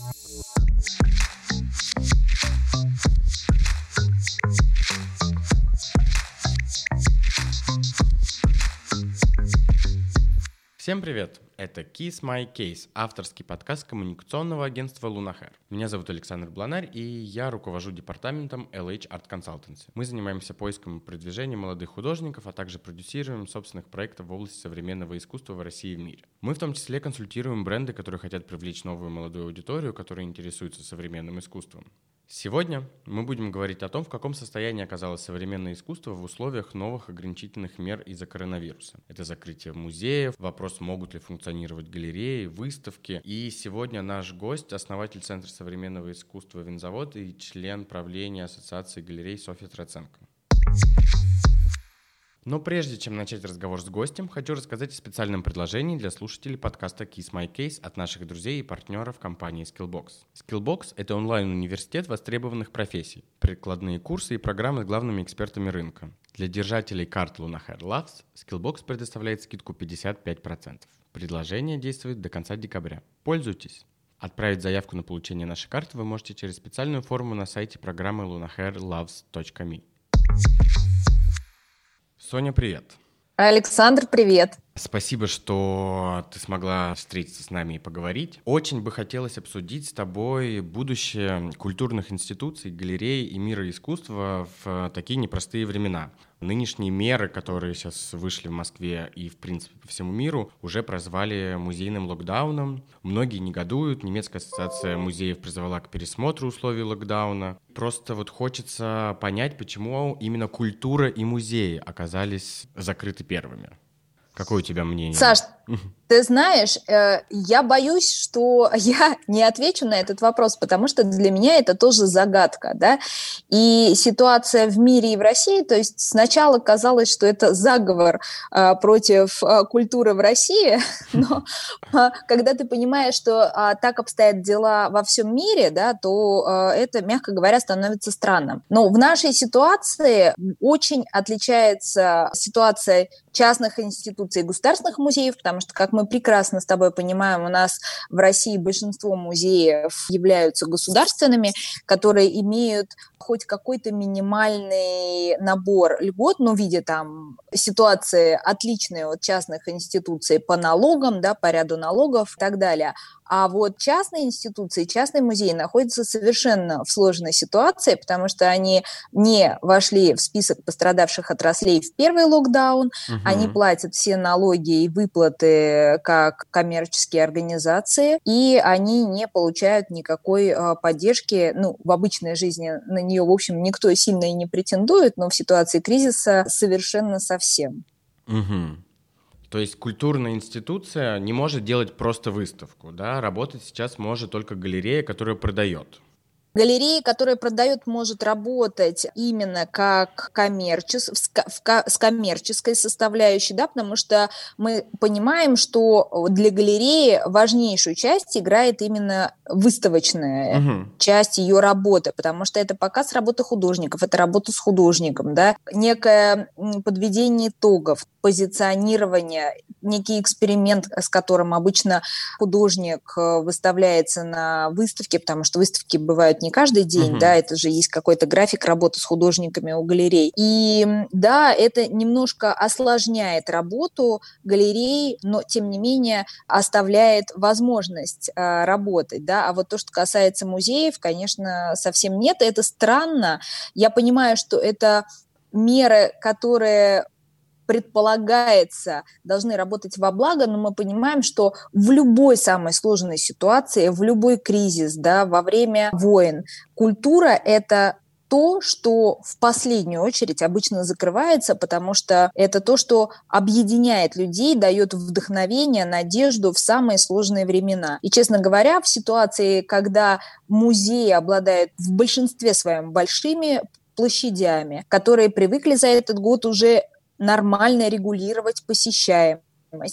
Thank you. Всем привет! Это Kiss My Case, авторский подкаст коммуникационного агентства Лунахер. Меня зовут Александр Бланарь, и я руковожу департаментом LH Art Consultancy. Мы занимаемся поиском и продвижением молодых художников, а также продюсируем собственных проектов в области современного искусства в России и в мире. Мы в том числе консультируем бренды, которые хотят привлечь новую молодую аудиторию, которая интересуется современным искусством. Сегодня мы будем говорить о том, в каком состоянии оказалось современное искусство в условиях новых ограничительных мер из-за коронавируса. Это закрытие музеев, вопрос, могут ли функционировать галереи, выставки. И сегодня наш гость, основатель Центра современного искусства «Винзавод» и член правления Ассоциации галерей Софья Троценко. Но прежде чем начать разговор с гостем, хочу рассказать о специальном предложении для слушателей подкаста Kiss My Case от наших друзей и партнеров компании Skillbox. Skillbox — это онлайн-университет востребованных профессий, прикладные курсы и программы с главными экспертами рынка. Для держателей карт Luna Hair Loves Skillbox предоставляет скидку 55%. Предложение действует до конца декабря. Пользуйтесь! Отправить заявку на получение нашей карты вы можете через специальную форму на сайте программы lunahairloves.me. Соня, привет. Александр, привет. Спасибо, что ты смогла встретиться с нами и поговорить. Очень бы хотелось обсудить с тобой будущее культурных институций, галерей и мира искусства в такие непростые времена. Нынешние меры, которые сейчас вышли в Москве и, в принципе, по всему миру, уже прозвали музейным локдауном. Многие негодуют. Немецкая ассоциация музеев призвала к пересмотру условий локдауна. Просто вот хочется понять, почему именно культура и музеи оказались закрыты первыми. Какое у тебя мнение? Саш, ты знаешь, э, я боюсь, что я не отвечу на этот вопрос, потому что для меня это тоже загадка, да. И ситуация в мире и в России, то есть сначала казалось, что это заговор э, против э, культуры в России, но когда ты понимаешь, что а, так обстоят дела во всем мире, да, то это, мягко говоря, становится странным. Но в нашей ситуации очень отличается ситуация частных институций и государственных музеев, потому что, как мы прекрасно с тобой понимаем, у нас в России большинство музеев являются государственными, которые имеют хоть какой-то минимальный набор льгот, но видя там ситуации отличные от частных институций по налогам, да, по ряду налогов и так далее. А вот частные институции, частные музеи находятся совершенно в сложной ситуации, потому что они не вошли в список пострадавших отраслей в первый локдаун, угу. они платят все налоги и выплаты как коммерческие организации, и они не получают никакой э, поддержки, ну, в обычной жизни на нее, в общем, никто сильно и не претендует, но в ситуации кризиса совершенно совсем. Угу. То есть культурная институция не может делать просто выставку, да? Работать сейчас может только галерея, которая продает. Галерея, которая продает, может работать именно как коммерчес, с коммерческой составляющей, да, потому что мы понимаем, что для галереи важнейшую часть играет именно выставочная угу. часть ее работы, потому что это показ работы художников, это работа с художником, да, некое подведение итогов, позиционирование, некий эксперимент, с которым обычно художник э, выставляется на выставке, потому что выставки бывают не каждый день, угу. да, это же есть какой-то график работы с художниками у галерей. И да, это немножко осложняет работу галерей, но тем не менее оставляет возможность э, работать, да. А вот то, что касается музеев, конечно, совсем нет. Это странно. Я понимаю, что это меры, которые предполагается, должны работать во благо, но мы понимаем, что в любой самой сложной ситуации, в любой кризис, да, во время войн, культура – это то, что в последнюю очередь обычно закрывается, потому что это то, что объединяет людей, дает вдохновение, надежду в самые сложные времена. И, честно говоря, в ситуации, когда музеи обладают в большинстве своем большими площадями, которые привыкли за этот год уже нормально регулировать посещаемость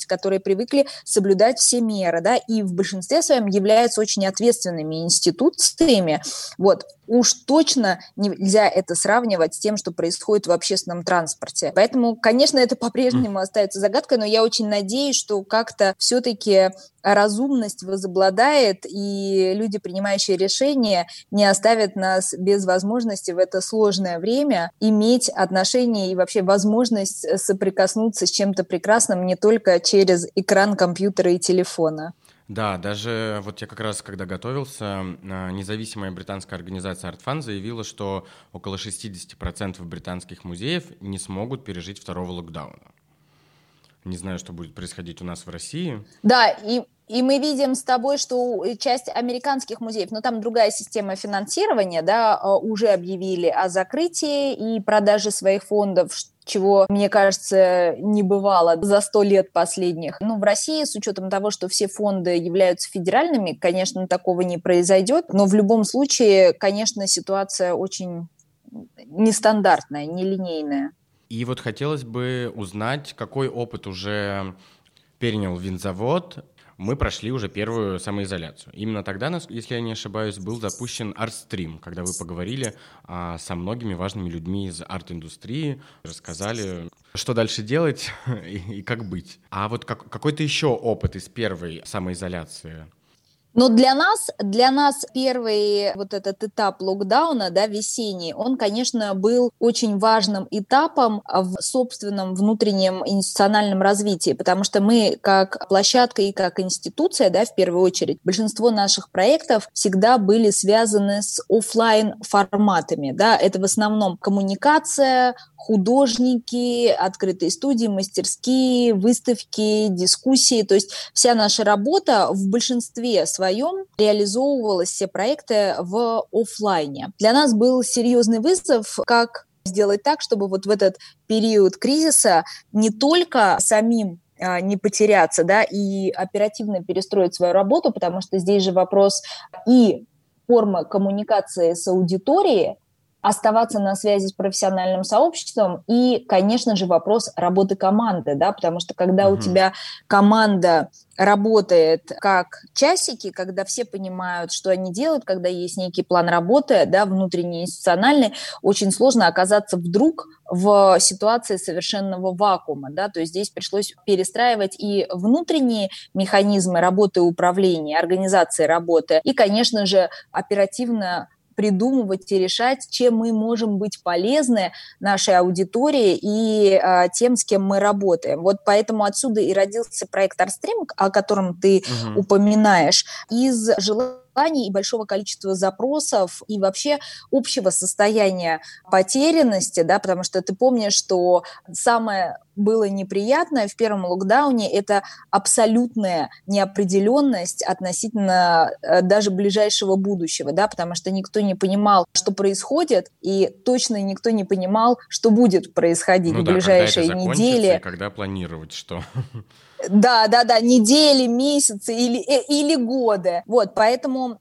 которые привыкли соблюдать все меры, да, и в большинстве своем являются очень ответственными институциями. Вот, уж точно нельзя это сравнивать с тем, что происходит в общественном транспорте. Поэтому, конечно, это по-прежнему остается загадкой, но я очень надеюсь, что как-то все-таки разумность возобладает, и люди, принимающие решения, не оставят нас без возможности в это сложное время иметь отношения и вообще возможность соприкоснуться с чем-то прекрасным не только через экран компьютера и телефона. Да, даже вот я как раз, когда готовился, а, независимая британская организация Art Fund заявила, что около 60% британских музеев не смогут пережить второго локдауна. Не знаю, что будет происходить у нас в России. Да, и и мы видим с тобой, что часть американских музеев, но там другая система финансирования, да, а, уже объявили о закрытии и продаже своих фондов, чего, мне кажется, не бывало за сто лет последних. Ну, в России, с учетом того, что все фонды являются федеральными, конечно, такого не произойдет, но в любом случае, конечно, ситуация очень нестандартная, нелинейная. И вот хотелось бы узнать, какой опыт уже перенял винзавод мы прошли уже первую самоизоляцию. Именно тогда, если я не ошибаюсь, был запущен ArtStream, когда вы поговорили а, со многими важными людьми из арт-индустрии, рассказали, что дальше делать и, и как быть. А вот как, какой-то еще опыт из первой самоизоляции но для нас, для нас первый вот этот этап локдауна, да, весенний, он, конечно, был очень важным этапом в собственном внутреннем институциональном развитии, потому что мы как площадка и как институция, да, в первую очередь, большинство наших проектов всегда были связаны с офлайн форматами, да, это в основном коммуникация, художники, открытые студии, мастерские, выставки, дискуссии. То есть вся наша работа в большинстве своем реализовывалась, все проекты в офлайне. Для нас был серьезный вызов, как сделать так, чтобы вот в этот период кризиса не только самим а, не потеряться, да, и оперативно перестроить свою работу, потому что здесь же вопрос и формы коммуникации с аудиторией, оставаться на связи с профессиональным сообществом и, конечно же, вопрос работы команды, да, потому что когда угу. у тебя команда работает как часики, когда все понимают, что они делают, когда есть некий план работы, да, внутренний, институциональный, очень сложно оказаться вдруг в ситуации совершенного вакуума, да, то есть здесь пришлось перестраивать и внутренние механизмы работы управления, организации работы, и, конечно же, оперативно придумывать и решать, чем мы можем быть полезны нашей аудитории и а, тем, с кем мы работаем. Вот поэтому отсюда и родился проект Арстрим, о котором ты угу. упоминаешь, из желания желаний и большого количества запросов и вообще общего состояния потерянности, да, потому что ты помнишь, что самое было неприятное в первом локдауне, это абсолютная неопределенность относительно э, даже ближайшего будущего, да, потому что никто не понимал, что происходит, и точно никто не понимал, что будет происходить ну, в да, ближайшие когда недели. когда планировать что? Да, да, да, недели, месяцы или, э, или годы. Вот, поэтому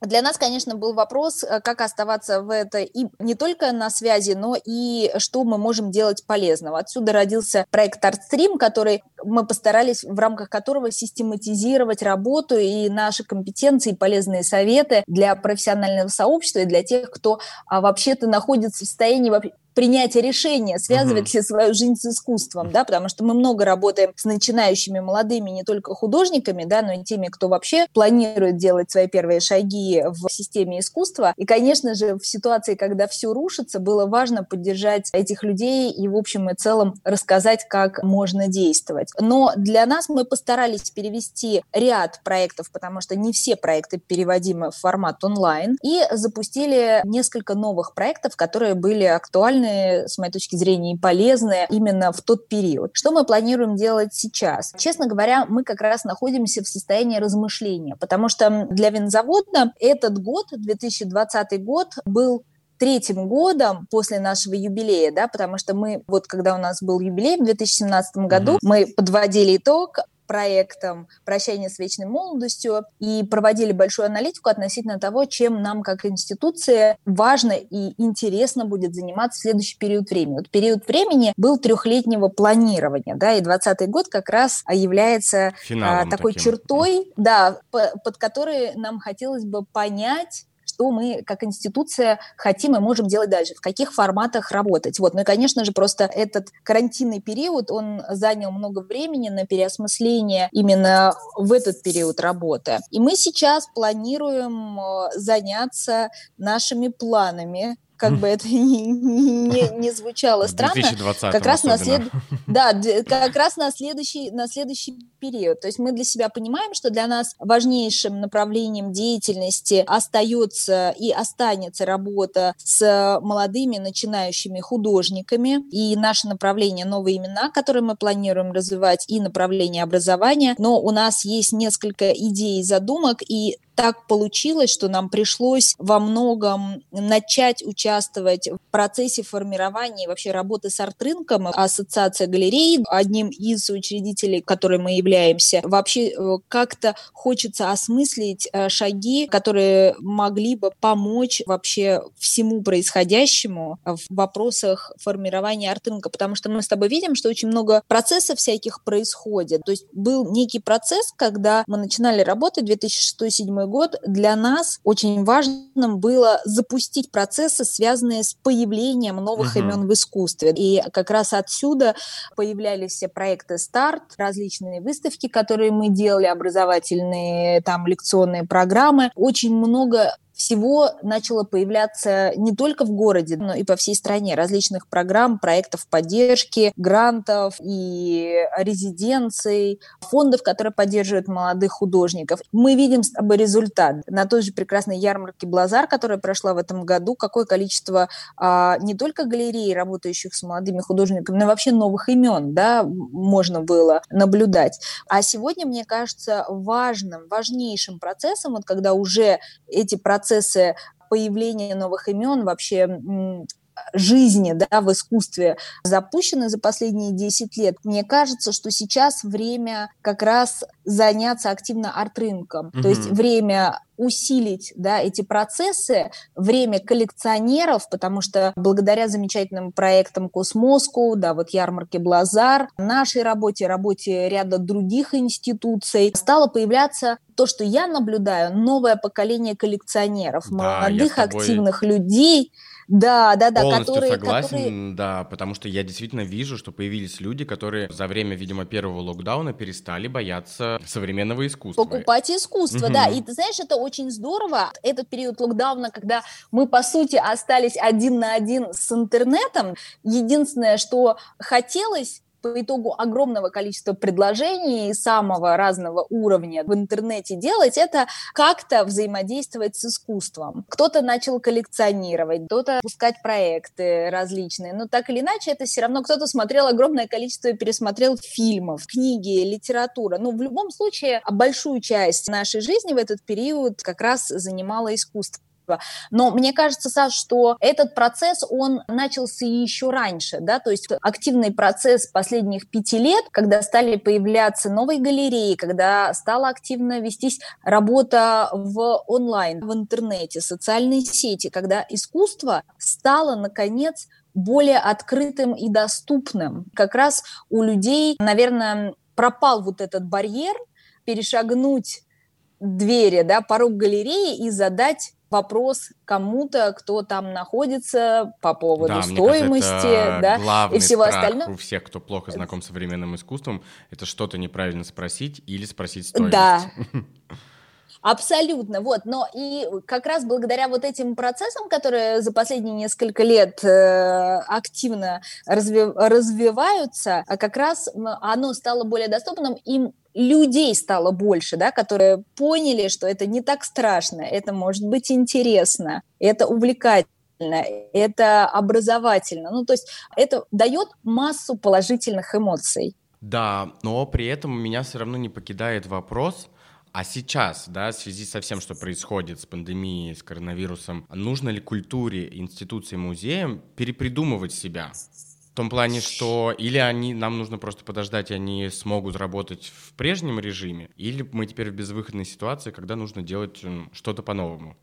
для нас, конечно, был вопрос, э, как оставаться в это и не только на связи, но и что мы можем делать полезного. Отсюда родился проект ArtStream, который мы постарались, в рамках которого систематизировать работу и наши компетенции, полезные советы для профессионального сообщества и для тех, кто а, вообще-то находится в состоянии принятия решения, связывать uh-huh. ли свою жизнь с искусством, да, потому что мы много работаем с начинающими молодыми не только художниками, да, но и теми, кто вообще планирует делать свои первые шаги в системе искусства. И, конечно же, в ситуации, когда все рушится, было важно поддержать этих людей и, в общем и целом, рассказать, как можно действовать. Но для нас мы постарались перевести ряд проектов, потому что не все проекты переводимы в формат онлайн, и запустили несколько новых проектов, которые были актуальны актуальны, с моей точки зрения, и полезны именно в тот период. Что мы планируем делать сейчас? Честно говоря, мы как раз находимся в состоянии размышления, потому что для винзавода этот год, 2020 год, был третьим годом после нашего юбилея, да, потому что мы, вот когда у нас был юбилей в 2017 году, mm-hmm. мы подводили итог, проектом «Прощание с вечной молодостью» и проводили большую аналитику относительно того, чем нам как институции важно и интересно будет заниматься в следующий период времени. Вот период времени был трехлетнего планирования, да, и 2020 год как раз является а, такой таким. чертой, да, под которой нам хотелось бы понять, что мы как институция хотим и можем делать дальше, в каких форматах работать. Вот. Ну и, конечно же, просто этот карантинный период, он занял много времени на переосмысление именно в этот период работы. И мы сейчас планируем э, заняться нашими планами как бы это не, не, не звучало странно, как раз на след... да, как раз на следующий, на следующий период. То есть мы для себя понимаем, что для нас важнейшим направлением деятельности остается и останется работа с молодыми начинающими художниками. И наше направление «Новые имена», которые мы планируем развивать, и направление образования. Но у нас есть несколько идей и задумок, и так получилось, что нам пришлось во многом начать участвовать в процессе формирования вообще работы с арт-рынком. Ассоциация галерей, одним из учредителей, которой мы являемся, вообще э, как-то хочется осмыслить э, шаги, которые могли бы помочь вообще всему происходящему в вопросах формирования арт-рынка, потому что мы с тобой видим, что очень много процессов всяких происходит. То есть был некий процесс, когда мы начинали работать 2006-2007 год для нас очень важным было запустить процессы, связанные с появлением новых угу. имен в искусстве. И как раз отсюда появлялись все проекты «Старт», различные выставки, которые мы делали, образовательные там лекционные программы. Очень много всего начало появляться не только в городе, но и по всей стране различных программ, проектов поддержки, грантов и резиденций, фондов, которые поддерживают молодых художников. Мы видим с тобой результат. На той же прекрасной ярмарке «Блазар», которая прошла в этом году, какое количество а, не только галерей, работающих с молодыми художниками, но вообще новых имен да, можно было наблюдать. А сегодня, мне кажется, важным, важнейшим процессом, вот когда уже эти процессы процессы появления новых имен, вообще жизни да, в искусстве запущены за последние 10 лет, мне кажется, что сейчас время как раз заняться активно арт-рынком. Mm-hmm. То есть время усилить да, эти процессы, время коллекционеров, потому что благодаря замечательным проектам Космоску, да, вот ярмарке Блазар, нашей работе, работе ряда других институций, стало появляться то, что я наблюдаю, новое поколение коллекционеров, да, молодых активных людей, да, да, да, Полностью которые, согласен, которые... да, потому что я действительно вижу, что появились люди, которые за время, видимо, первого локдауна перестали бояться современного искусства. Покупать искусство, угу. да. И ты знаешь, это очень здорово. Этот период локдауна, когда мы, по сути, остались один на один с интернетом, единственное, что хотелось по итогу огромного количества предложений самого разного уровня в интернете делать, это как-то взаимодействовать с искусством. Кто-то начал коллекционировать, кто-то пускать проекты различные, но так или иначе это все равно кто-то смотрел огромное количество и пересмотрел фильмов, книги, литература. Но в любом случае большую часть нашей жизни в этот период как раз занимало искусство искусства. Но мне кажется, Саш, что этот процесс, он начался еще раньше, да, то есть активный процесс последних пяти лет, когда стали появляться новые галереи, когда стала активно вестись работа в онлайн, в интернете, социальные сети, когда искусство стало, наконец, более открытым и доступным. Как раз у людей, наверное, пропал вот этот барьер перешагнуть двери, да, порог галереи и задать вопрос кому-то, кто там находится по поводу да, стоимости, кажется, да, главный и всего остального. У всех, кто плохо знаком с современным искусством, это что-то неправильно спросить или спросить стоимость. Да. Абсолютно, вот, но и как раз благодаря вот этим процессам, которые за последние несколько лет э, активно разви развиваются, а как раз оно стало более доступным, им людей стало больше, да, которые поняли, что это не так страшно, это может быть интересно, это увлекательно это образовательно. Ну, то есть это дает массу положительных эмоций. Да, но при этом меня все равно не покидает вопрос, а сейчас, да, в связи со всем, что происходит с пандемией, с коронавирусом, нужно ли культуре, институции, музеям перепридумывать себя? В том плане, что или они, нам нужно просто подождать, и они смогут работать в прежнем режиме, или мы теперь в безвыходной ситуации, когда нужно делать что-то по-новому.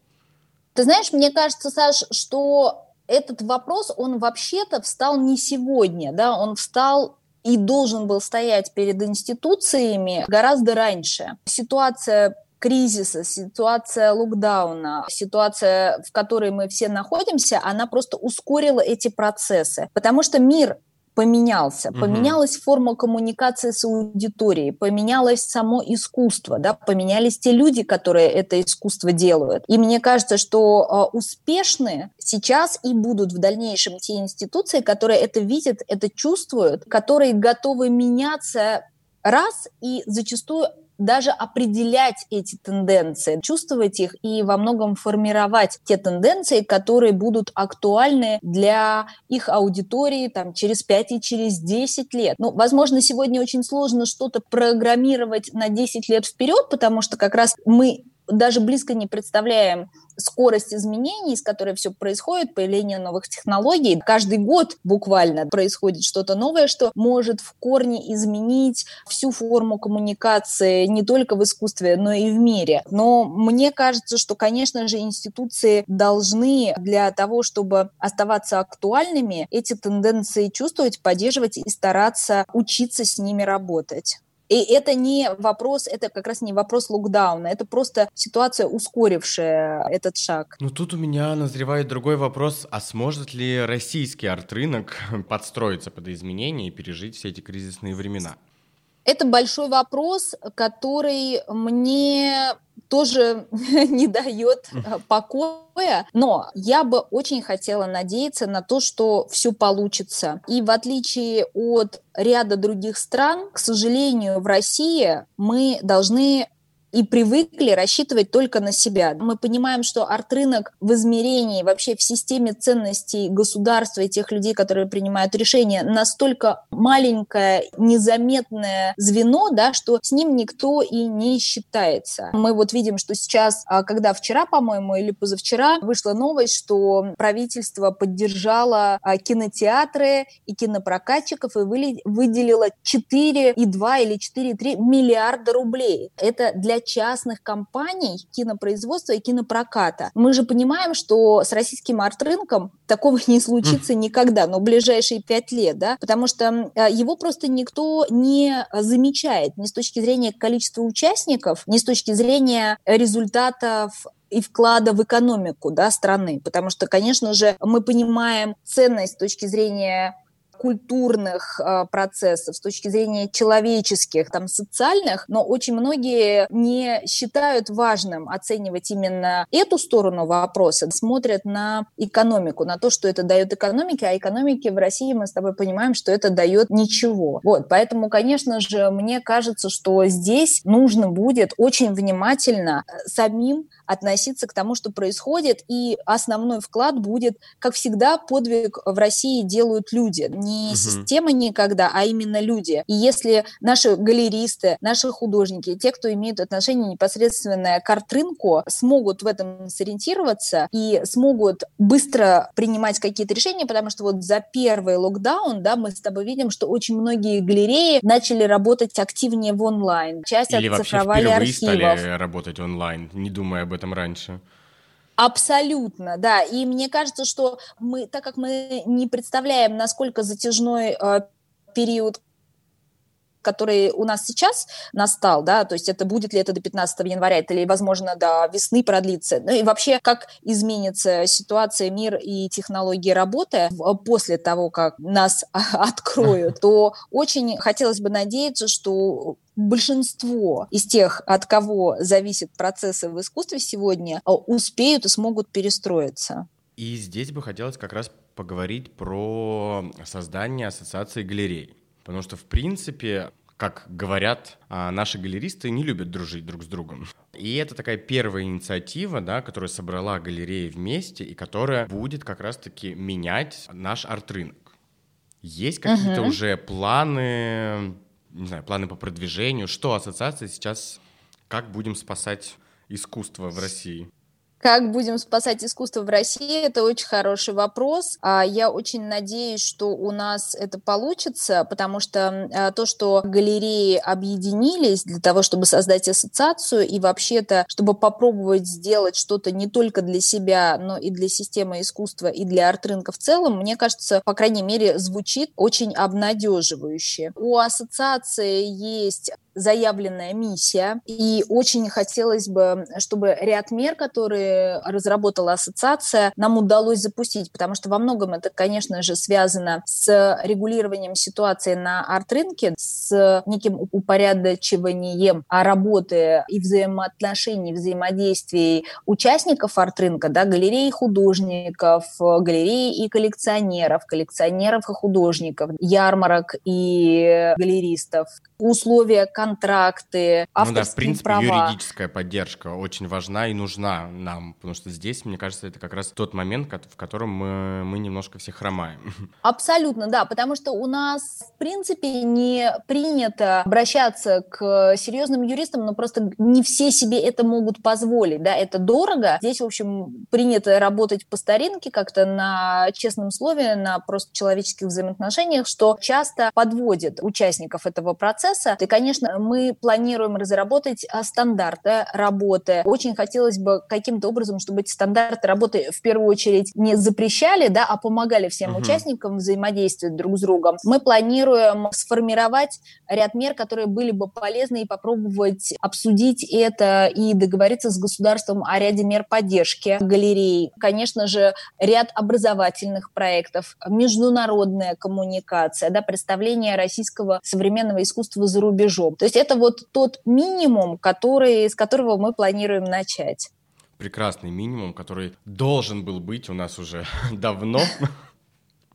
Ты знаешь, мне кажется, Саш, что этот вопрос, он вообще-то встал не сегодня, да, он встал и должен был стоять перед институциями гораздо раньше. Ситуация кризиса, ситуация локдауна, ситуация, в которой мы все находимся, она просто ускорила эти процессы. Потому что мир поменялся. Угу. Поменялась форма коммуникации с аудиторией, поменялось само искусство, да, поменялись те люди, которые это искусство делают. И мне кажется, что э, успешны сейчас и будут в дальнейшем те институции, которые это видят, это чувствуют, которые готовы меняться раз и зачастую даже определять эти тенденции, чувствовать их и во многом формировать те тенденции, которые будут актуальны для их аудитории там, через 5 и через 10 лет. Ну, возможно, сегодня очень сложно что-то программировать на 10 лет вперед, потому что как раз мы даже близко не представляем скорость изменений, с которой все происходит, появление новых технологий. Каждый год буквально происходит что-то новое, что может в корне изменить всю форму коммуникации не только в искусстве, но и в мире. Но мне кажется, что, конечно же, институции должны для того, чтобы оставаться актуальными, эти тенденции чувствовать, поддерживать и стараться учиться с ними работать. И это не вопрос, это как раз не вопрос локдауна, это просто ситуация, ускорившая этот шаг. Ну тут у меня назревает другой вопрос, а сможет ли российский арт-рынок подстроиться под изменения и пережить все эти кризисные времена? Это большой вопрос, который мне тоже не дает э, покоя, но я бы очень хотела надеяться на то, что все получится. И в отличие от ряда других стран, к сожалению, в России мы должны и привыкли рассчитывать только на себя. Мы понимаем, что арт-рынок в измерении, вообще в системе ценностей государства и тех людей, которые принимают решения, настолько маленькое, незаметное звено, да, что с ним никто и не считается. Мы вот видим, что сейчас, а, когда вчера, по-моему, или позавчера вышла новость, что правительство поддержало а, кинотеатры и кинопрокатчиков и выделило 4,2 или 4,3 миллиарда рублей. Это для частных компаний кинопроизводства и кинопроката. Мы же понимаем, что с российским арт-рынком такого не случится никогда, но ближайшие пять лет, да, потому что э, его просто никто не замечает ни с точки зрения количества участников, ни с точки зрения результатов и вклада в экономику да, страны. Потому что, конечно же, мы понимаем ценность с точки зрения культурных э, процессов, с точки зрения человеческих, там, социальных, но очень многие не считают важным оценивать именно эту сторону вопроса, смотрят на экономику, на то, что это дает экономике, а экономике в России мы с тобой понимаем, что это дает ничего. Вот, поэтому, конечно же, мне кажется, что здесь нужно будет очень внимательно э, самим относиться к тому, что происходит, и основной вклад будет, как всегда, подвиг в России делают люди. Не угу. система никогда, а именно люди. И если наши галеристы, наши художники, те, кто имеют отношение непосредственно к арт-рынку, смогут в этом сориентироваться и смогут быстро принимать какие-то решения, потому что вот за первый локдаун, да, мы с тобой видим, что очень многие галереи начали работать активнее в онлайн. Часть Или оцифровали вообще архивов. стали работать онлайн, не думая об этом раньше. Абсолютно, да. И мне кажется, что мы, так как мы не представляем, насколько затяжной э, период который у нас сейчас настал, да, то есть это будет ли это до 15 января, это ли, возможно, до весны продлится, ну и вообще, как изменится ситуация, мир и технологии работы после того, как нас откроют, то очень хотелось бы надеяться, что большинство из тех, от кого зависят процессы в искусстве сегодня, успеют и смогут перестроиться. И здесь бы хотелось как раз поговорить про создание ассоциации галерей. Потому что, в принципе, как говорят, а, наши галеристы не любят дружить друг с другом. И это такая первая инициатива, да, которая собрала галереи вместе и которая будет как раз-таки менять наш арт-рынок. Есть какие-то uh-huh. уже планы, не знаю, планы по продвижению? Что ассоциация сейчас, как будем спасать искусство в России? Как будем спасать искусство в России? Это очень хороший вопрос. А, я очень надеюсь, что у нас это получится, потому что а, то, что галереи объединились для того, чтобы создать ассоциацию и вообще-то, чтобы попробовать сделать что-то не только для себя, но и для системы искусства и для арт-рынка в целом, мне кажется, по крайней мере, звучит очень обнадеживающе. У ассоциации есть заявленная миссия, и очень хотелось бы, чтобы ряд мер, которые разработала ассоциация, нам удалось запустить, потому что во многом это, конечно же, связано с регулированием ситуации на арт-рынке, с неким упорядочиванием работы и взаимоотношений, взаимодействий участников арт-рынка, да, галерей художников, галерей и коллекционеров, коллекционеров и художников, ярмарок и галеристов, условия, контракты, авторские ну да, в принципе, права. юридическая поддержка очень важна и нужна нам, потому что здесь, мне кажется, это как раз тот момент, в котором мы, мы немножко все хромаем. Абсолютно, да, потому что у нас, в принципе, не принято обращаться к серьезным юристам, но просто не все себе это могут позволить, да, это дорого. Здесь, в общем, принято работать по старинке, как-то на честном слове, на просто человеческих взаимоотношениях, что часто подводит участников этого процесса. И, конечно, мы планируем разработать а, стандарты работы. Очень хотелось бы каким-то образом, чтобы эти стандарты работы в первую очередь не запрещали, да, а помогали всем угу. участникам взаимодействовать друг с другом. Мы планируем сформировать ряд мер, которые были бы полезны, и попробовать обсудить это и договориться с государством о ряде мер поддержки галерей. Конечно же, ряд образовательных проектов, международная коммуникация, да, представление российского современного искусства за рубежом. То есть это вот тот минимум, который, с которого мы планируем начать прекрасный минимум, который должен был быть у нас уже давно.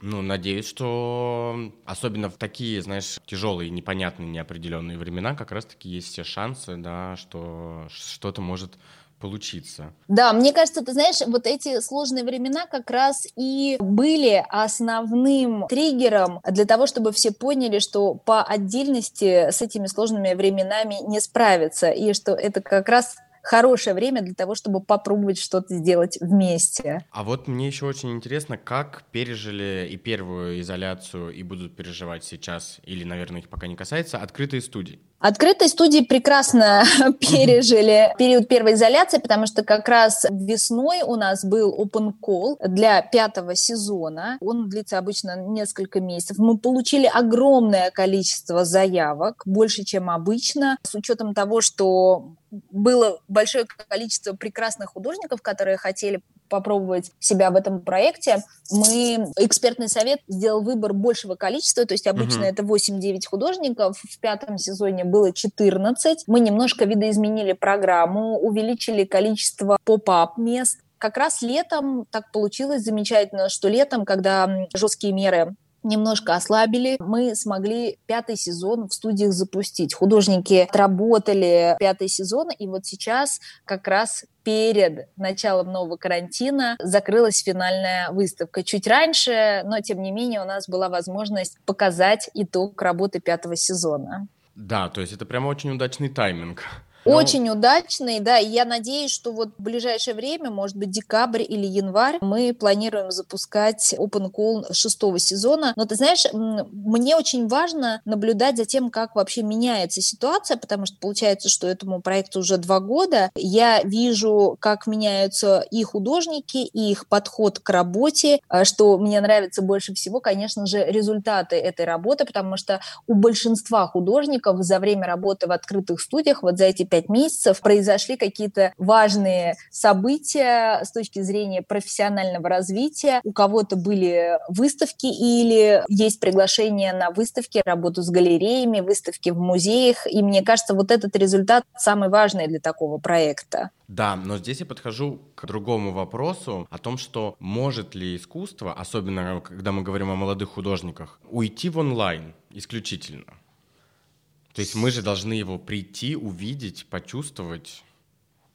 Ну, надеюсь, что особенно в такие, знаешь, тяжелые, непонятные, неопределенные времена как раз-таки есть все шансы, да, что что-то может получиться. Да, мне кажется, ты знаешь, вот эти сложные времена как раз и были основным триггером для того, чтобы все поняли, что по отдельности с этими сложными временами не справиться, и что это как раз хорошее время для того, чтобы попробовать что-то сделать вместе. А вот мне еще очень интересно, как пережили и первую изоляцию, и будут переживать сейчас, или, наверное, их пока не касается, открытые студии. Открытые студии прекрасно пережили период первой изоляции, потому что как раз весной у нас был open call для пятого сезона. Он длится обычно несколько месяцев. Мы получили огромное количество заявок, больше, чем обычно, с учетом того, что было большое количество прекрасных художников, которые хотели попробовать себя в этом проекте, мы, экспертный совет сделал выбор большего количества, то есть обычно uh-huh. это 8-9 художников, в пятом сезоне было 14. Мы немножко видоизменили программу, увеличили количество поп-ап мест, как раз летом так получилось замечательно, что летом, когда жесткие меры немножко ослабили, мы смогли пятый сезон в студиях запустить. Художники отработали пятый сезон, и вот сейчас как раз перед началом нового карантина закрылась финальная выставка. Чуть раньше, но тем не менее у нас была возможность показать итог работы пятого сезона. Да, то есть это прямо очень удачный тайминг. Ну, Очень удачный, да, и я надеюсь, что вот в ближайшее время, может быть, декабрь или январь, мы планируем запускать Open Call шестого сезона. Но ты знаешь, мне очень важно наблюдать за тем, как вообще меняется ситуация, потому что получается, что этому проекту уже два года. Я вижу, как меняются и художники, и их подход к работе, а, что мне нравится больше всего, конечно же, результаты этой работы, потому что у большинства художников за время работы в открытых студиях, вот за эти пять месяцев произошли какие-то важные события с точки зрения профессионального развития. У кого-то были выставки или есть приглашение на выставки, работу с галереями, выставки в музеях. И мне кажется, вот этот результат самый важный для такого проекта. Да, но здесь я подхожу к другому вопросу о том, что может ли искусство, особенно когда мы говорим о молодых художниках, уйти в онлайн исключительно? То есть мы же должны его прийти, увидеть, почувствовать.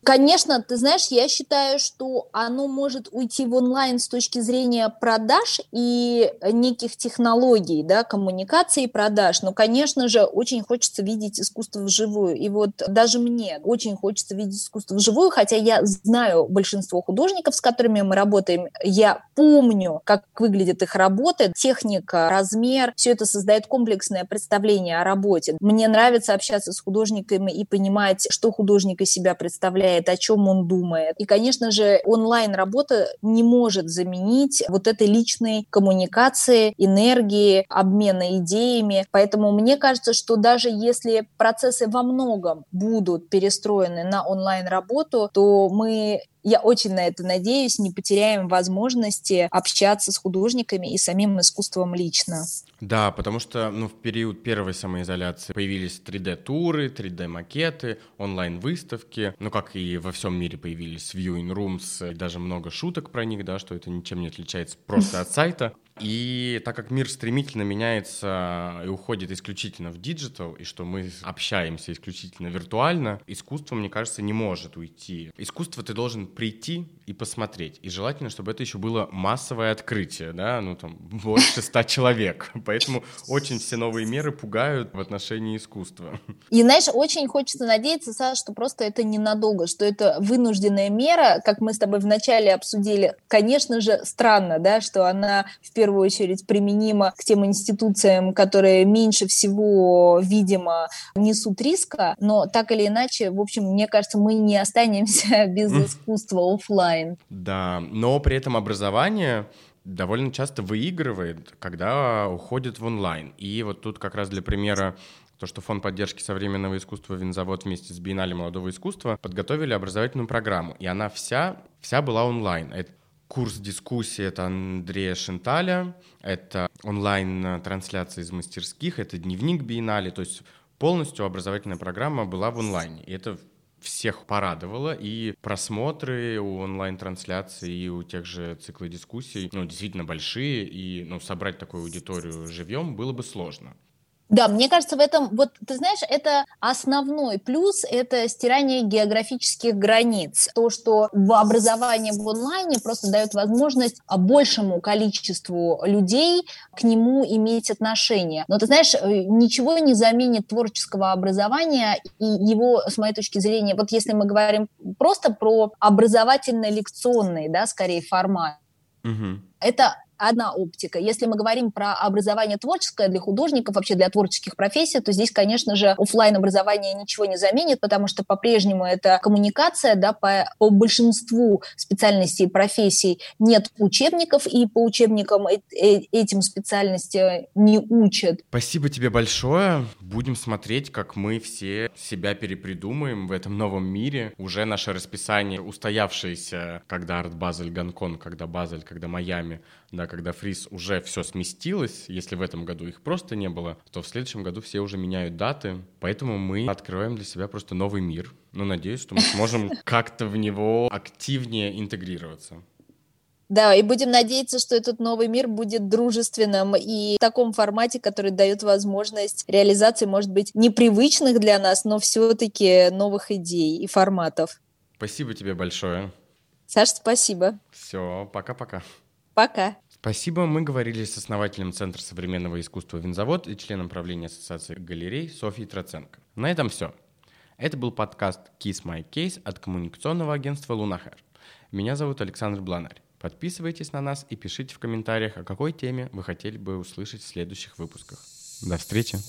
Конечно, ты знаешь, я считаю, что оно может уйти в онлайн с точки зрения продаж и неких технологий, да, коммуникации и продаж. Но, конечно же, очень хочется видеть искусство вживую. И вот даже мне очень хочется видеть искусство вживую, хотя я знаю большинство художников, с которыми мы работаем. Я помню, как выглядит их работа, техника, размер. Все это создает комплексное представление о работе. Мне нравится общаться с художниками и понимать, что художник из себя представляет повторяет, о чем он думает. И, конечно же, онлайн-работа не может заменить вот этой личной коммуникации, энергии, обмена идеями. Поэтому мне кажется, что даже если процессы во многом будут перестроены на онлайн-работу, то мы я очень на это надеюсь, не потеряем возможности общаться с художниками и самим искусством лично. Да, потому что ну, в период первой самоизоляции появились 3D-туры, 3D-макеты, онлайн-выставки, ну, как и во всем мире появились viewing rooms, и даже много шуток про них, да, что это ничем не отличается просто от сайта. И так как мир стремительно меняется и уходит исключительно в digital, и что мы общаемся исключительно виртуально, искусство, мне кажется, не может уйти. Искусство ты должен прийти и посмотреть. И желательно, чтобы это еще было массовое открытие, да, ну там больше ста человек. Поэтому очень все новые меры пугают в отношении искусства. И знаешь, очень хочется надеяться, Саша, что просто это ненадолго, что это вынужденная мера, как мы с тобой вначале обсудили. Конечно же, странно, да, что она в первую очередь применима к тем институциям, которые меньше всего, видимо, несут риска, но так или иначе, в общем, мне кажется, мы не останемся без искусства офлайн. Да, но при этом образование довольно часто выигрывает, когда уходит в онлайн. И вот тут как раз для примера то, что Фонд поддержки современного искусства «Винзавод» вместе с Биеннале молодого искусства подготовили образовательную программу, и она вся, вся была онлайн. Это Курс дискуссии — это Андрея Шенталя, это онлайн-трансляция из мастерских, это дневник биеннале, то есть полностью образовательная программа была в онлайне. И это всех порадовало, и просмотры у онлайн-трансляции, и у тех же циклы дискуссий, ну, действительно большие, и, ну, собрать такую аудиторию живьем было бы сложно. Да, мне кажется, в этом, вот ты знаешь, это основной плюс, это стирание географических границ. То, что в образовании в онлайне просто дает возможность большему количеству людей к нему иметь отношение. Но ты знаешь, э, ничего не заменит творческого образования и его, с моей точки зрения, вот если мы говорим просто про образовательно-лекционный, да, скорее формат, Угу. Это одна оптика. Если мы говорим про образование творческое для художников, вообще для творческих профессий, то здесь, конечно же, офлайн образование ничего не заменит, потому что по-прежнему это коммуникация, да, по, по большинству специальностей и профессий нет учебников, и по учебникам э э этим специальностям не учат. Спасибо тебе большое. Будем смотреть, как мы все себя перепридумаем в этом новом мире. Уже наше расписание устоявшееся, когда Арт Базель Гонконг, когда Базель, когда Майами, да, когда фриз уже все сместилось, если в этом году их просто не было, то в следующем году все уже меняют даты, поэтому мы открываем для себя просто новый мир. Ну, надеюсь, что мы сможем как-то в него активнее интегрироваться. Да, и будем надеяться, что этот новый мир будет дружественным и в таком формате, который дает возможность реализации, может быть, непривычных для нас, но все-таки новых идей и форматов. Спасибо тебе большое. Саш, спасибо. Все, пока-пока. Пока. Спасибо. Мы говорили с основателем Центра современного искусства «Винзавод» и членом правления Ассоциации галерей Софьей Троценко. На этом все. Это был подкаст «Kiss My Case» от коммуникационного агентства «Лунахер». Меня зовут Александр Бланарь. Подписывайтесь на нас и пишите в комментариях, о какой теме вы хотели бы услышать в следующих выпусках. До встречи!